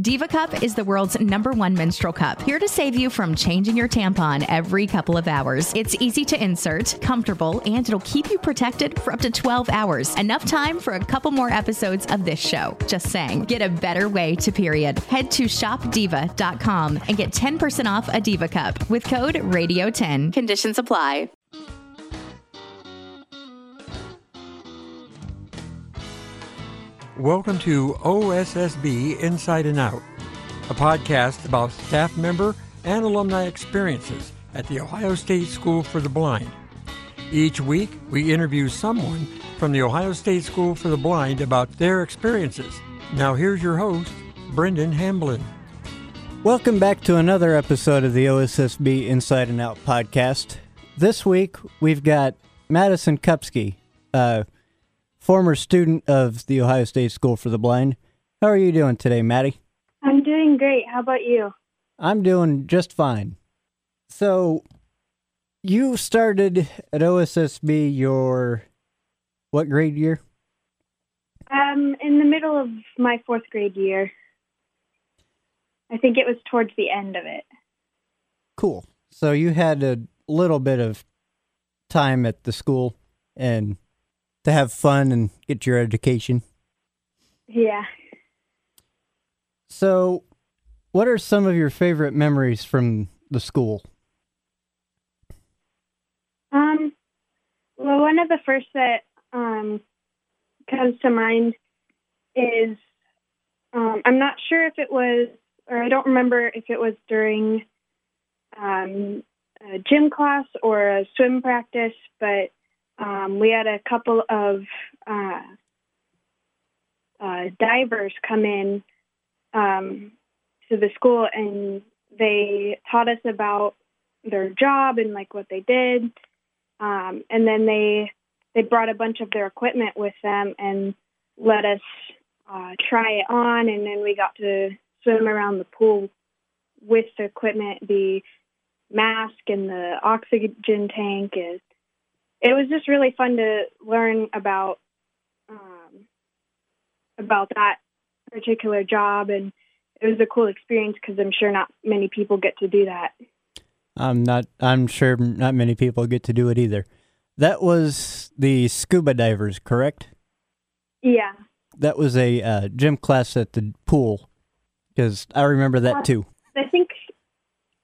Diva Cup is the world's number one menstrual cup, here to save you from changing your tampon every couple of hours. It's easy to insert, comfortable, and it'll keep you protected for up to 12 hours. Enough time for a couple more episodes of this show. Just saying. Get a better way to period. Head to shopdiva.com and get 10% off a Diva Cup with code RADIO10. Conditions apply. Welcome to OSSB Inside and Out, a podcast about staff member and alumni experiences at the Ohio State School for the Blind. Each week, we interview someone from the Ohio State School for the Blind about their experiences. Now, here's your host, Brendon Hamblin. Welcome back to another episode of the OSSB Inside and Out podcast. This week, we've got Madison Kupsky, uh, former student of the Ohio State School for the Blind. How are you doing today, Maddie? I'm doing great. How about you? I'm doing just fine. So, you started at OSSB your what grade year? Um, in the middle of my fourth grade year. I think it was towards the end of it. Cool. So you had a little bit of time at the school and to have fun and get your education. Yeah. So, what are some of your favorite memories from the school? Um, well, one of the first that um, comes to mind is um, I'm not sure if it was, or I don't remember if it was during um, a gym class or a swim practice, but um, we had a couple of uh, uh, divers come in um, to the school and they taught us about their job and like what they did. Um, and then they they brought a bunch of their equipment with them and let us uh, try it on. And then we got to swim around the pool with the equipment, the mask and the oxygen tank. And it was just really fun to learn about um, about that particular job, and it was a cool experience because I'm sure not many people get to do that. I'm not. I'm sure not many people get to do it either. That was the scuba divers, correct? Yeah. That was a uh, gym class at the pool, because I remember that Uh, too. I think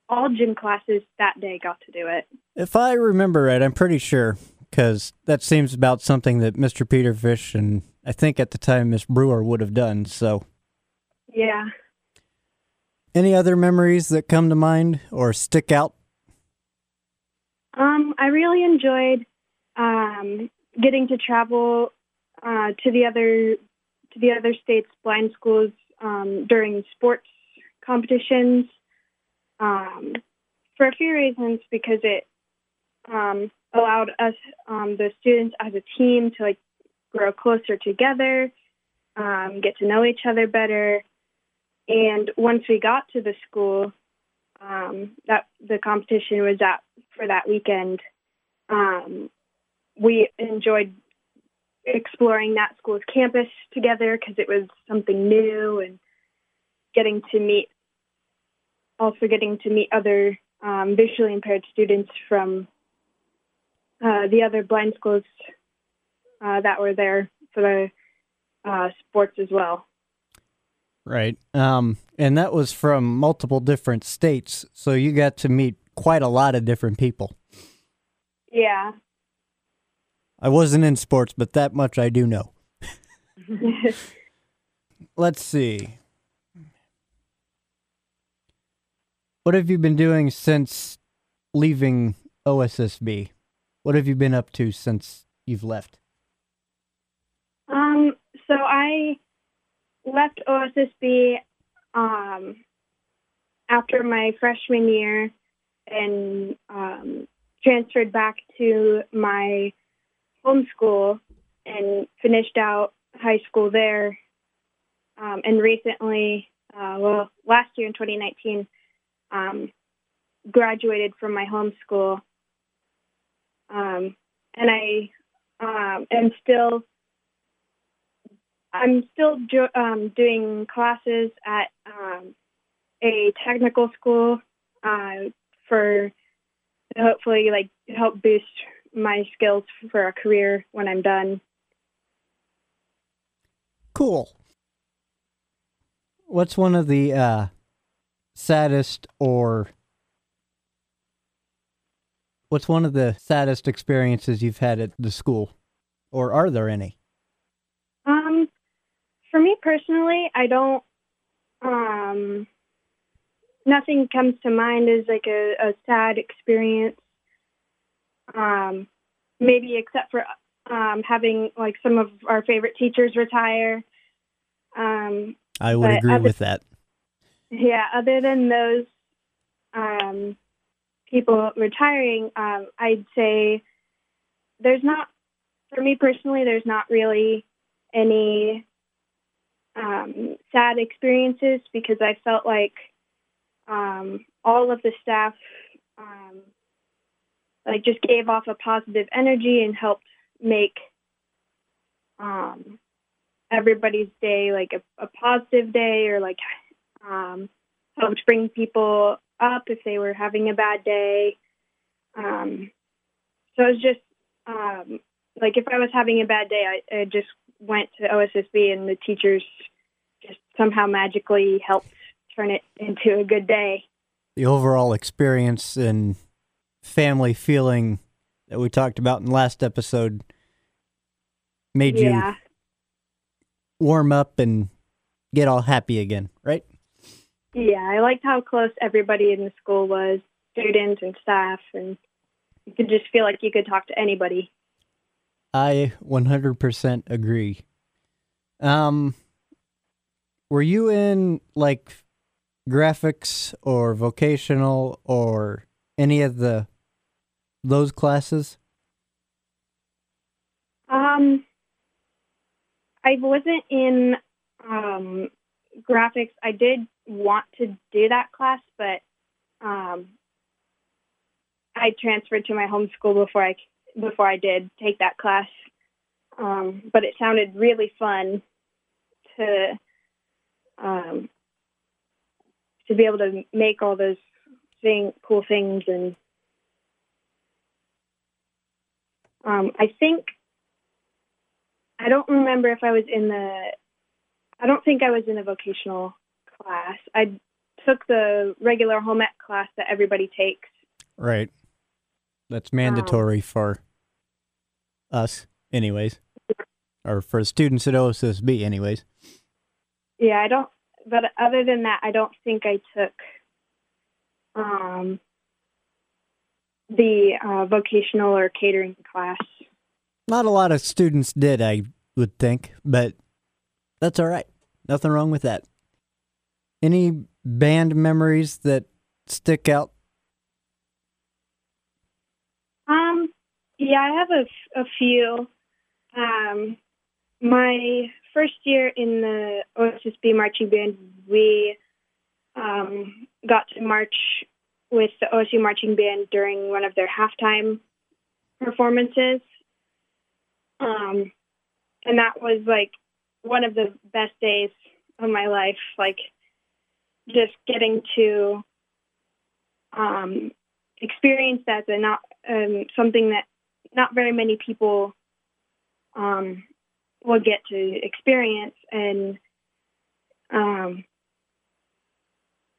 all gym classes that day got to do it. If I remember right, I'm pretty sure, because that seems about something that Mr. Peter Fish and I think at the time Miss Brewer would have done. So, Yeah. any other memories that come to mind or stick out? Um, I really enjoyed um, getting to travel uh, to the other to the other states' blind schools um, during sports competitions um, for a few reasons. Because it um, allowed us, um, the students, as a team, to like grow closer together, um, get to know each other better, and once we got to the school, um, that the competition was at for that weekend. Um, we enjoyed exploring that school's campus together because it was something new and getting to meet, also getting to meet other um, visually impaired students from uh, the other blind schools uh, that were there for the uh, sports as well. Right. Um, and that was from multiple different states, so you got to meet quite a lot of different people. Yeah. I wasn't in sports, but that much I do know. Let's see. What have you been doing since leaving OSSB? What have you been up to since you've left? Um, so I left OSSB um, after my freshman year and um, transferred back to my home school and finished out high school there. Um, and recently, uh, well, last year in 2019, um, graduated from my home school. Um, and I um, am still I'm still jo- um, doing classes at a technical school uh, for hopefully like help boost my skills for a career when I'm done. Cool. What's one of the uh, saddest or what's one of the saddest experiences you've had at the school? Or are there any? Um, for me personally, I don't. Um, nothing comes to mind as like a, a sad experience. Um, maybe except for um, having like some of our favorite teachers retire. Um, I would agree with that. Yeah, other than those um, people retiring, um, I'd say there's not, for me personally, there's not really any um, sad experiences because I felt like um, all of the staff um, like just gave off a positive energy and helped make um, everybody's day like a, a positive day or like um, helped bring people up if they were having a bad day. Um, so it was just um, like if I was having a bad day, I, I just went to OSSB and the teachers just somehow magically helped turn it into a good day. The overall experience and family feeling that we talked about in the last episode made you warm up and get all happy again, right? Yeah. I liked how close everybody in the school was, students and staff, and you could just feel like you could talk to anybody. I 100% agree. Um, were you in like graphics or vocational or any of the those classes? Um, I wasn't in um, graphics. I did want to do that class, but um, I transferred to my home school before I before I did take that class. Um, but it sounded really fun to um, to be able to make all those thing cool things and um, I think I don't remember if I was in the. I don't think I was in a vocational class. I took the regular home ec class that everybody takes. Right. That's mandatory for us, anyways, or for students at OSSB, anyways. Yeah, I don't. But other than that, I don't think I took um, the uh, vocational or catering class. Not a lot of students did, I would think, but that's all right. Nothing wrong with that. Any band memories that stick out? Um, yeah, I have a, a few. Um, my first year in the OSSB marching band, we um, got to march with the OSU marching band during one of their halftime performances. Um, and that was like one of the best days of my life. Like just getting to um, experience that and not um, something that not very many people um, will get to experience and um,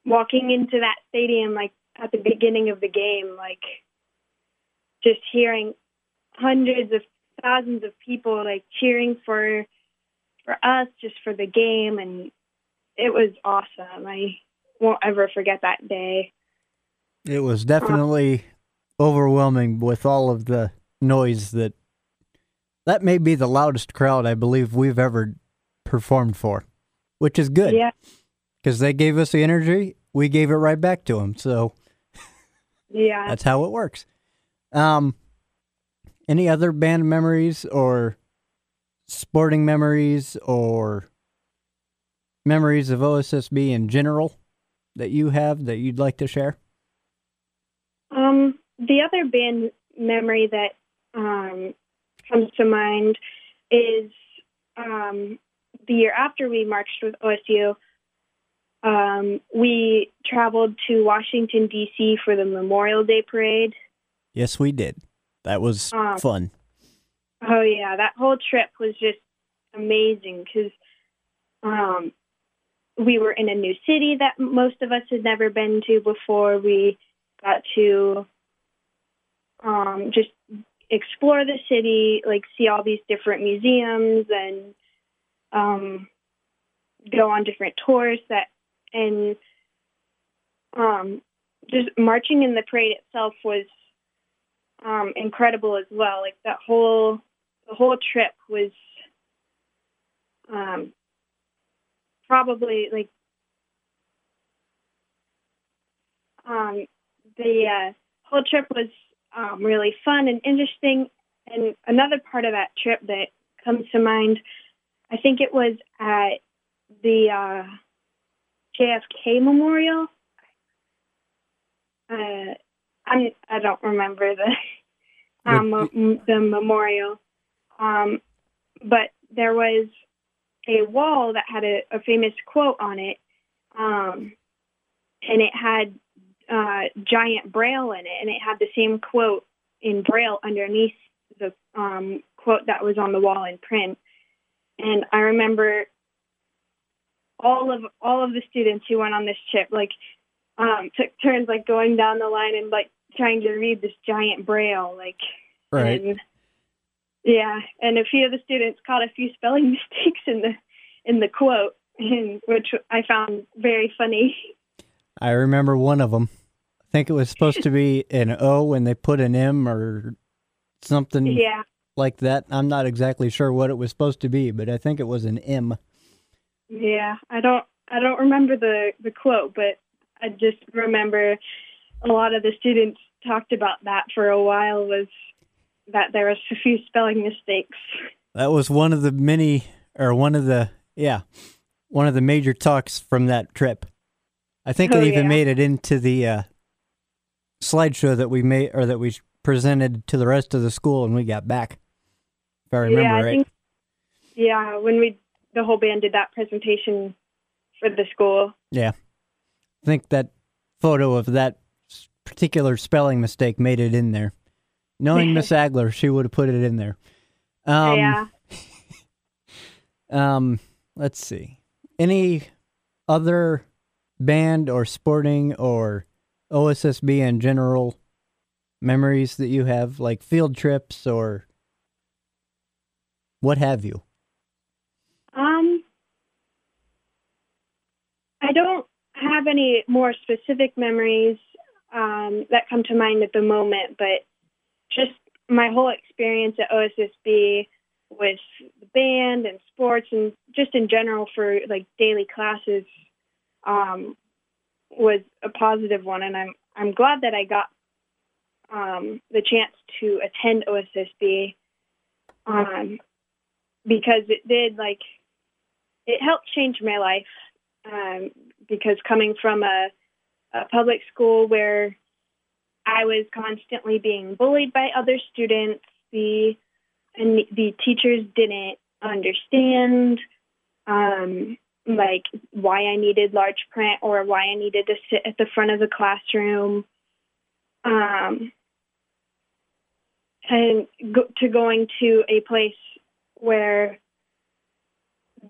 walking into that stadium like at the beginning of the game like just hearing hundreds of thousands of people like cheering for for us just for the game and it was awesome i won't ever forget that day It was definitely overwhelming with all of the noise that that may be the loudest crowd I believe we've ever performed for, which is good yeah because they gave us the energy, we gave it right back to them. So yeah that's how it works. Um, any other band memories or sporting memories or memories of OSSB in general that you have that you'd like to share? Um, the other band memory that um, comes to mind is um, the year after we marched with OSU. Um, we traveled to Washington, D.C. for the Memorial Day parade. Yes, we did. That was Um, fun. Oh, yeah, that whole trip was just amazing because um, we were in a new city that most of us had never been to before. We got to um, just explore the city, like see all these different museums and um, go on different tours that and um, just marching in the parade itself was um, incredible as well. Like that whole the whole trip was um, probably like um, the uh, whole trip was um, really fun and interesting. And another part of that trip that comes to mind, I think it was at the uh, JFK Memorial. Uh, I'm, I don't remember the um, the memorial, um, but there was a wall that had a, a famous quote on it, um, and it had uh, giant braille in it, and it had the same quote in braille underneath the um, quote that was on the wall in print. And I remember all of all of the students who went on this trip like um, took turns like going down the line and like trying to read this giant braille like Right. and, yeah, and a few of the students caught a few spelling mistakes in the in the quote, and, which I found very funny. I remember one of them. I think it was supposed to be an O and they put an M or something Yeah, like that. I'm not exactly sure what it was supposed to be, but I think it was an M. yeah. I don't I don't remember the the quote, but I just remember a lot of the students talked about that for a while. Was that there was a few spelling mistakes? That was one of the many, or one of the, yeah, one of the major talks from that trip. I think Oh, it even yeah. made it into the uh, slideshow that we made, or that we presented to the rest of the school when we got back. If I remember yeah, I right. think yeah. When we the whole band did that presentation for the school. Yeah. I think that photo of that particular spelling mistake made it in there. Knowing Miss Agler, she would have put it in there. Um, yeah. Um, let's see. Any other band or sporting or OSSB in general memories that you have, like field trips or what have you? Um, I don't have any more specific memories um, that come to mind at the moment, but just my whole experience at OSSB with the band and sports and just in general for like daily classes um, was a positive one, and I'm I'm glad that I got um, the chance to attend OSSB um, because it did like it helped change my life um, because coming from a, a public school where I was constantly being bullied by other students, the and the teachers didn't understand um, like why I needed large print or why I needed to sit at the front of the classroom. Um, and go, to going to a place where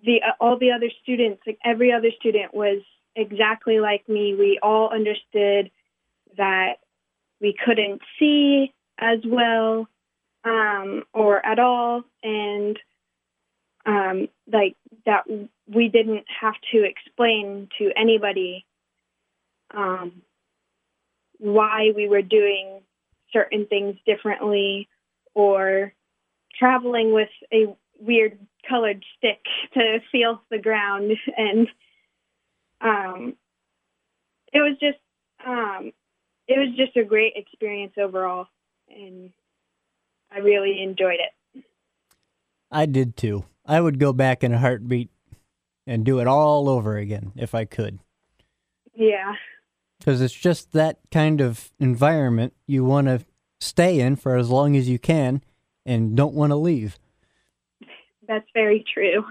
the uh, all the other students, like every other student, was exactly like me. We all understood that we couldn't see as well um, or at all, and um, like that we didn't have to explain to anybody um, why we were doing certain things differently or traveling with a weird colored stick to feel the ground. And um it was just um it was just a great experience overall and I really enjoyed it. I did too. I would go back in a heartbeat and do it all over again if I could. Yeah. Because it's just that kind of environment you want to stay in for as long as you can and don't want to leave. That's very true.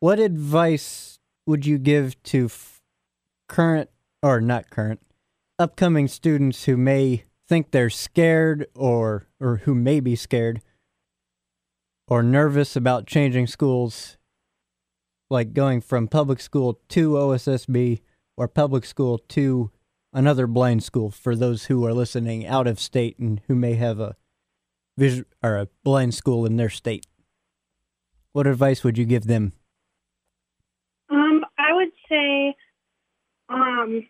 what advice would you give to current or not current upcoming students who may think they're scared or or who may be scared or nervous about changing schools like going from public school to OSSB or public school to another blind school for those who are listening out of state and who may have a vision or a blind school in their state. What advice would you give them? Um, I would say, um,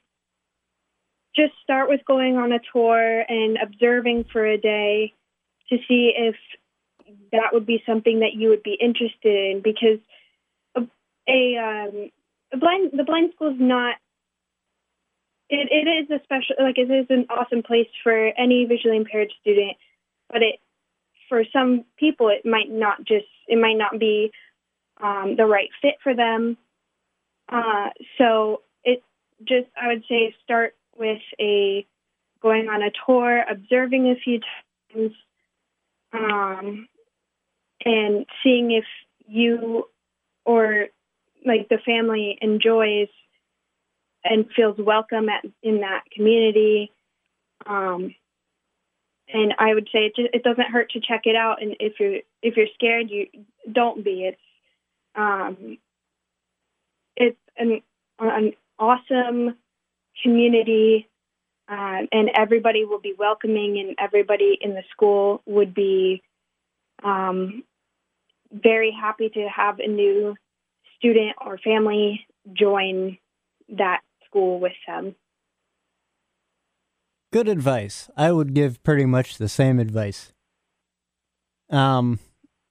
just start with going on a tour and observing for a day to see if that would be something that you would be interested in because a, um, a blind the blind school is not it, it is a special like it is an awesome place for any visually impaired student but it for some people it might not just it might not be um, the right fit for them. Uh, so just i would say start with a going on a tour observing a few times um, and seeing if you or like the family enjoys and feels welcome at, in that community. Um, and I would say it, just, it doesn't hurt to check it out. And if you're if you're scared, you don't be. It's um, it's an an awesome community, uh, and everybody will be welcoming, and everybody in the school would be um, very happy to have a new student or family join that school with them. Good advice. I would give pretty much the same advice. Um,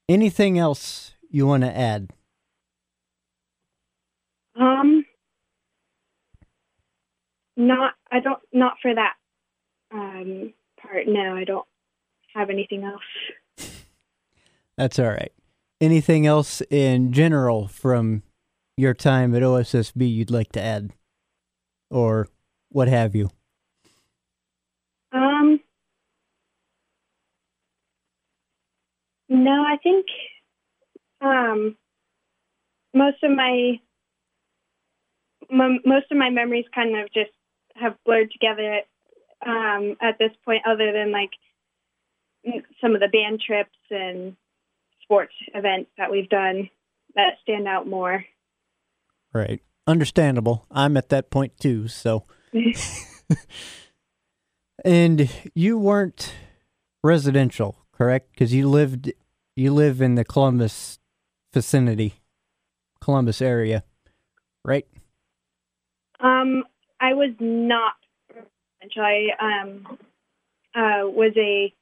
anything else you want to add? Um, not. I don't. Not for that um part. No, I don't have anything else. That's all right. Anything else in general from your time at OSSB you'd like to add, or what have you? Um, no, I think um, most of my most of my memories kind of just have blurred together um, at this point, other than like some of the band trips and sports events that we've done that stand out more. Right. Understandable. I'm at that point too, so. and you weren't residential, correct? Because you lived, you live in the Columbus vicinity, Columbus area, right? Um, I was not residential. I um, uh, was a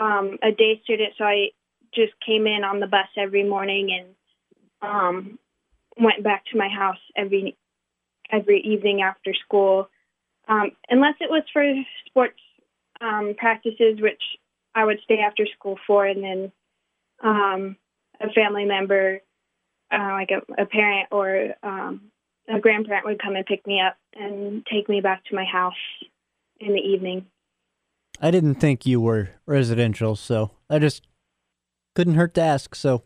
um, a day student, so I just came in on the bus every morning and um, went back to my house every every evening after school, um, unless it was for sports um, practices, which I would stay after school for, and then um, a family member, uh, like a, a parent or um, a grandparent, would come and pick me up and take me back to my house in the evening. I didn't think you were residential, so I just couldn't hurt to ask. So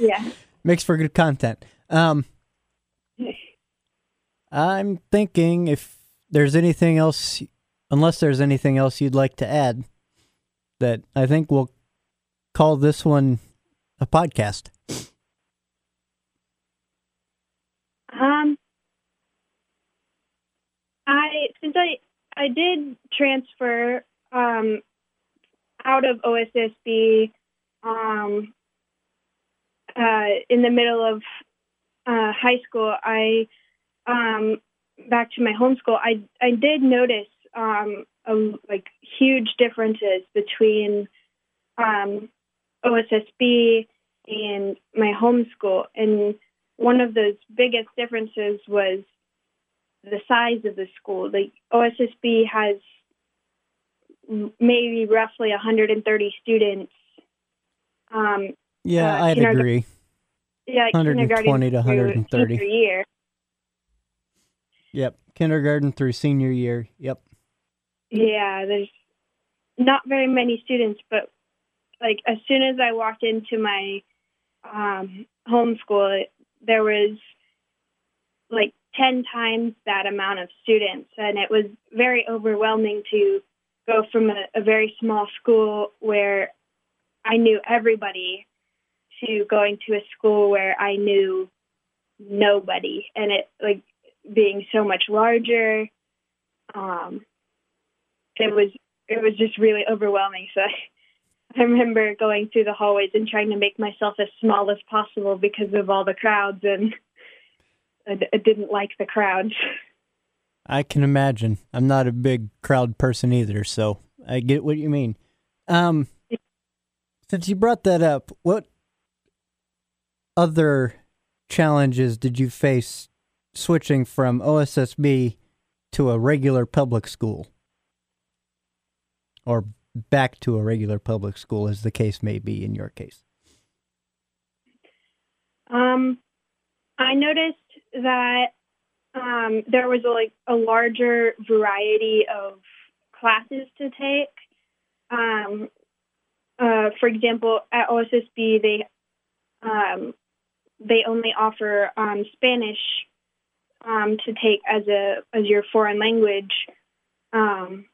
Yeah. makes for good content. Um, I'm thinking if there's anything else, unless there's anything else you'd like to add, that I think we'll call this one a podcast. Um, I since I I did transfer um out of OSSB um uh in the middle of uh high school I um back to my home school I I did notice um a, like huge differences between um OSSB and my home school. And one of those biggest differences was the size of the school. The OSSB has maybe roughly 130 students. Um, Yeah, Uh, I'd agree. yeah, 120 to kindergarten through 130. senior year. Yep, kindergarten through senior year. Yep. Yeah, there's not very many students, but like as soon as I walked into my um, home school, it, there was like 10 times that amount of students. And it was very overwhelming to go from a, a very small school where I knew everybody to going to a school where I knew nobody and it like being so much larger um it was it was just really overwhelming so I, I remember going through the hallways and trying to make myself as small as possible because of all the crowds and I, I didn't like the crowds I can imagine. I'm not a big crowd person either, so I get what you mean. Um, since you brought that up, what other challenges did you face switching from OSSB to a regular public school? Or back to a regular public school, as the case may be in your case? Um, I noticed that um, there was a, like a larger variety of classes to take. Um, uh, for example, at OSSB, they um, they only offer um, Spanish um, to take as a as your foreign language, um,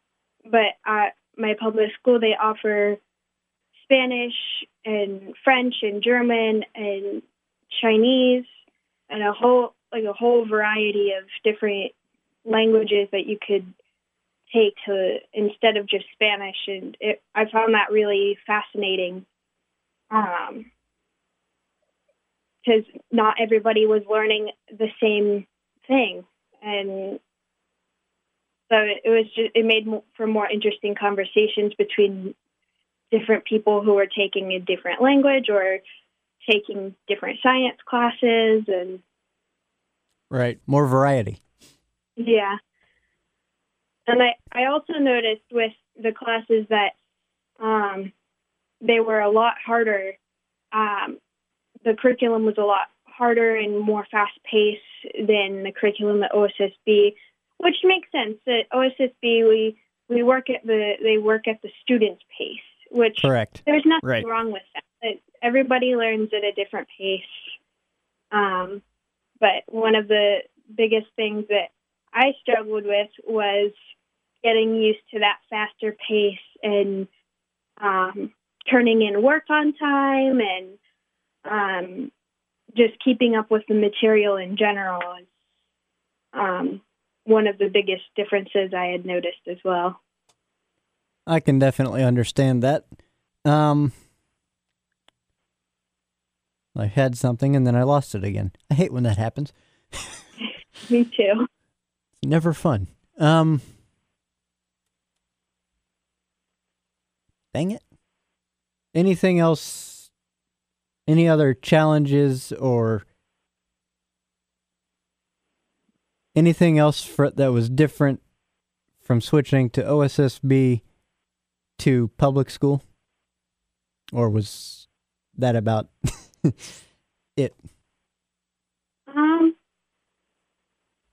but at my public school they offer Spanish and French and German and Chinese and a whole like a whole variety of different languages that you could take to instead of just Spanish, and it, I found that really fascinating. Um, because not everybody was learning the same thing, and so it was just it made for more interesting conversations between different people who were taking a different language or taking different science classes and Right. More variety. Yeah. And I, I also noticed with the classes that um, they were a lot harder. Um, the curriculum was a lot harder and more fast paced than the curriculum at OSSB, which makes sense. At OSSB, we we work at the they work at the student's pace, which Correct. there's nothing Right. wrong with that. It- Everybody learns at a different pace. Um, but one of the biggest things that I struggled with was getting used to that faster pace and um, turning in work on time and um, just keeping up with the material in general is um, one of the biggest differences I had noticed as well. I can definitely understand that. Um, I had something and then I lost it again. I hate when that happens. Me too. It's never fun. Um, dang it. Anything else? Any other challenges or anything else for, that was different from switching to OSSB to public school? Or was that about it? Um,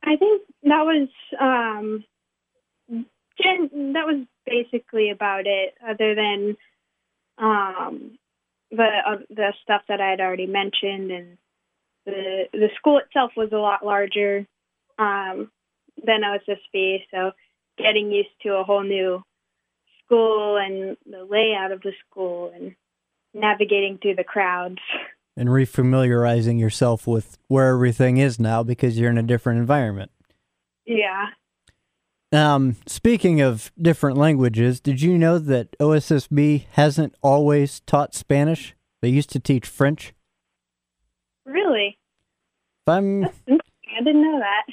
I think that was um, that was basically about it. Other than um, the uh, the stuff that I had already mentioned, and the the school itself was a lot larger um, than OSSB, so getting used to a whole new school and the layout of the school and navigating through the crowds. and refamiliarizing yourself with where everything is now because you're in a different environment. Yeah. Um, speaking of different languages, did you know that OSSB hasn't always taught Spanish? They used to teach French. Really? If I'm I didn't know that.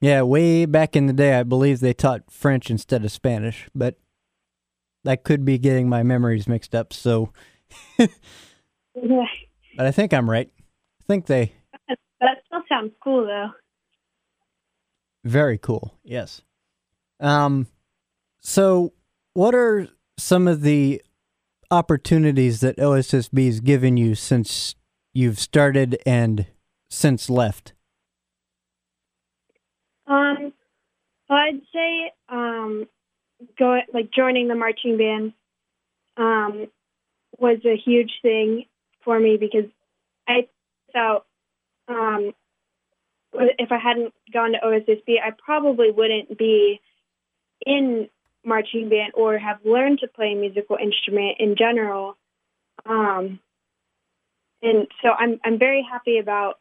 yeah, way back in the day, I believe they taught French instead of Spanish, but I could be getting my memories mixed up. So, Yeah. But I think I'm right. I think they That still sounds cool though. Very cool. Yes. Um so what are some of the opportunities that OSSB has given you since you've started and since left? Um, well, I'd say um, go like joining the marching band um, was a huge thing for me because I felt um, if I hadn't gone to OSSB, I probably wouldn't be in marching band or have learned to play a musical instrument in general. Um, and so I'm I'm very happy about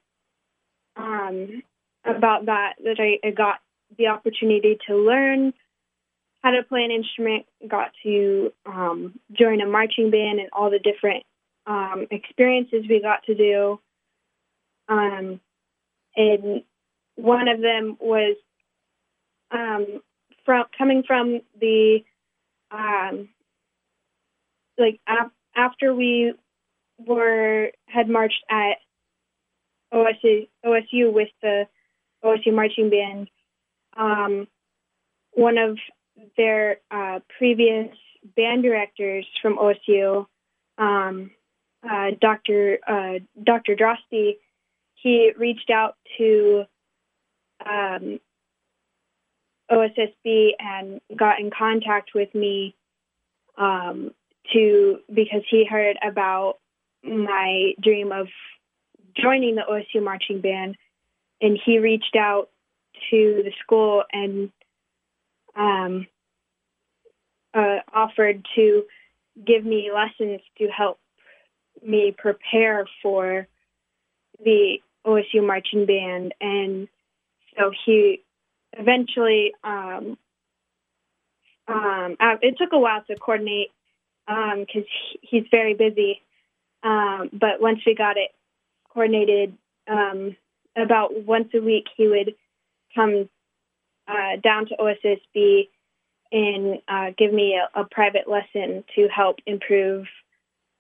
um, about that that I, I got the opportunity to learn how to play an instrument, got to um, join a marching band and all the different um, experiences we got to do. Um, and one of them was um, from coming from the um, like after we were had marched at OSU, OSU with the OSU marching band. Um, one of their uh, previous band directors from OSU, um, uh, Dr. Uh, Dr. Droste, he reached out to um, OSSB and got in contact with me um, to because he heard about my dream of joining the OSU marching band, and he reached out to the school and um, uh, offered to give me lessons to help me prepare for the OSU marching band, and so he eventually. Um, um, uh, it took a while to coordinate because um, he's very busy. Um, but once we got it coordinated, um, about once a week he would come uh, down to OSSB and uh, give me a, a, private lesson to help improve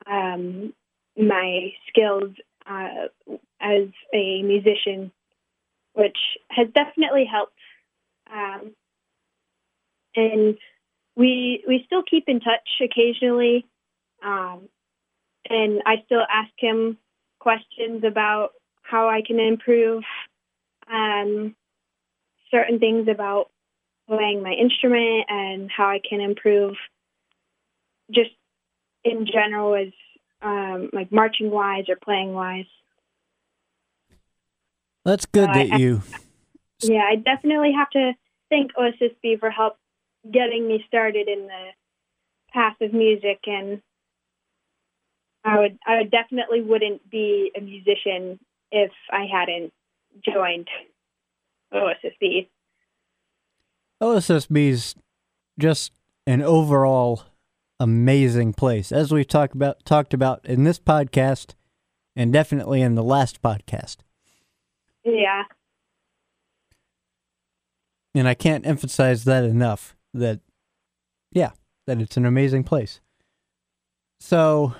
um, my skills uh, as a musician, which has definitely helped. Um, and we we still keep in touch occasionally, um, and I still ask him questions about how I can improve um, certain things about playing my instrument and how I can improve just in general as um, like marching wise or playing wise. That's good that I, you. Yeah, I definitely have to thank OSSB for help getting me started in the path of music and I would I definitely wouldn't be a musician if I hadn't joined OSSB. OSSB is just an overall amazing place, as we've talked about talked about in this podcast, and definitely in the last podcast. Yeah. And I can't emphasize that enough. That, yeah, that it's an amazing place. So.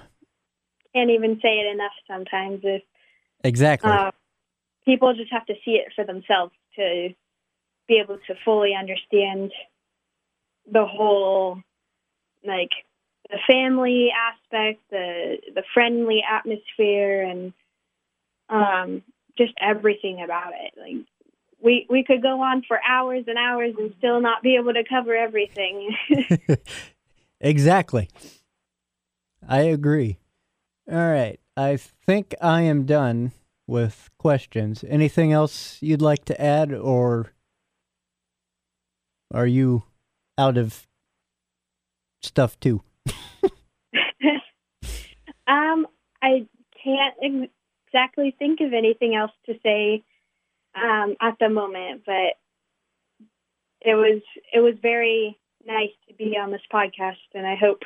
Can't even say it enough sometimes. If exactly. Uh, people just have to see it for themselves to be able to fully understand the whole like the family aspect, the the friendly atmosphere, and um, just everything about it. Like we we could go on for hours and hours and still not be able to cover everything. exactly. I agree. All right. I think I am done with questions. Anything else you'd like to add, or are you out of stuff too? um, I can't exactly think of anything else to say um, at the moment, but it was it was very nice to be on this podcast, and I hope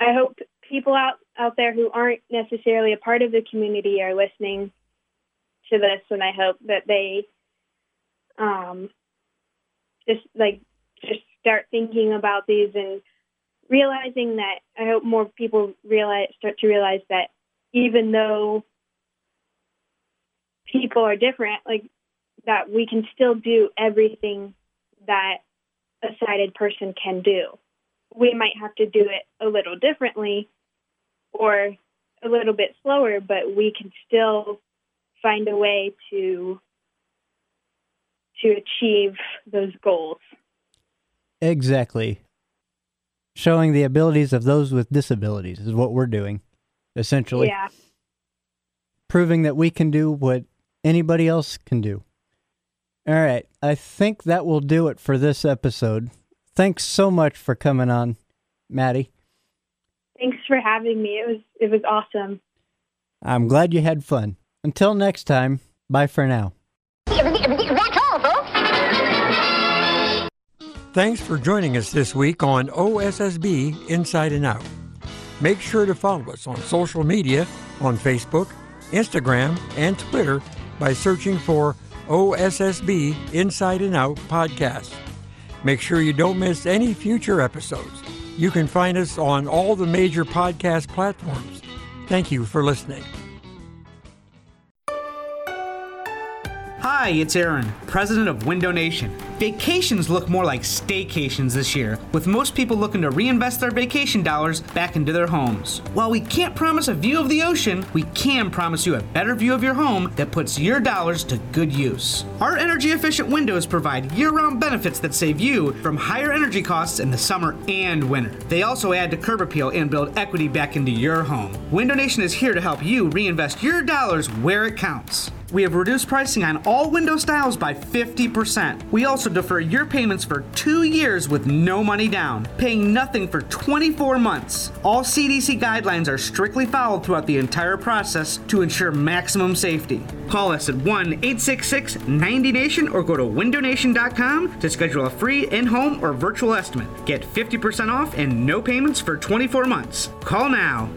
I hope people out out there who aren't necessarily a part of the community are listening to this, and I hope that they um, just like just start thinking about these and realizing that I hope more people realize start to realize that even though people are different, like that we can still do everything that a sighted person can do. We might have to do it a little differently or a little bit slower, but we can still find a way to to achieve those goals. Exactly. Showing the abilities of those with disabilities is what we're doing, essentially. Yeah. proving that we can do what anybody else can do. All right, I think that will do it for this episode. Thanks so much for coming on, Maddie. Thanks for having me. It was it was awesome. I'm glad you had fun. Until next time, bye for now. Thanks for joining us this week on OSSB Inside and Out. Make sure to follow us on social media on Facebook, Instagram, and Twitter by searching for OSSB Inside and Out Podcast. Make sure you don't miss any future episodes. You can find us on all the major podcast platforms. Thank you for listening. Hi, it's Aaron, president of Window Nation. Vacations look more like staycations this year, with most people looking to reinvest their vacation dollars back into their homes. While we can't promise a view of the ocean, we can promise you a better view of your home that puts your dollars to good use. Our energy efficient windows provide year round benefits that save you from higher energy costs in the summer and winter. They also add to curb appeal and build equity back into your home. Window Nation is here to help you reinvest your dollars where it counts. We have reduced pricing on all window styles by 50%. We also defer your payments for two years with no money down, paying nothing for 24 months. All CDC guidelines are strictly followed throughout the entire process to ensure maximum safety. Call us at 1 866 90 Nation or go to windownation.com to schedule a free in home or virtual estimate. Get 50% off and no payments for 24 months. Call now.